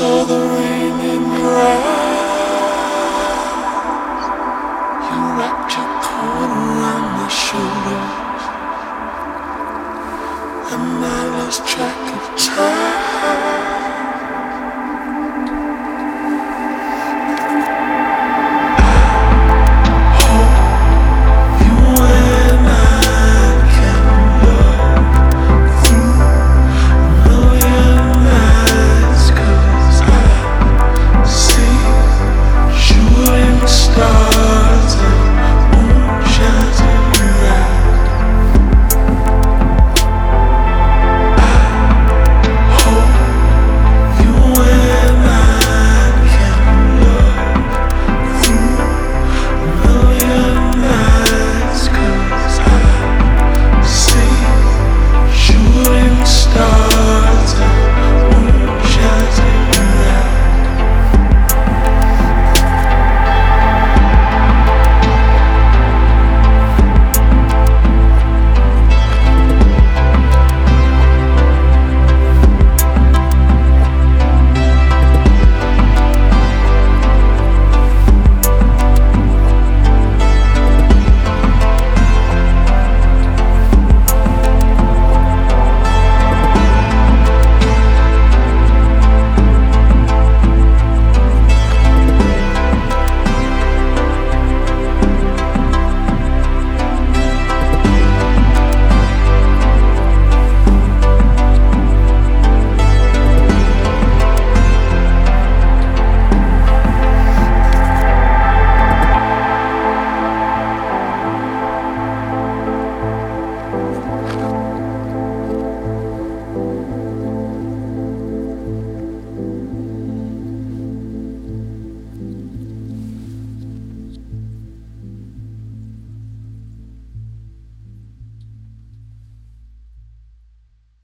saw the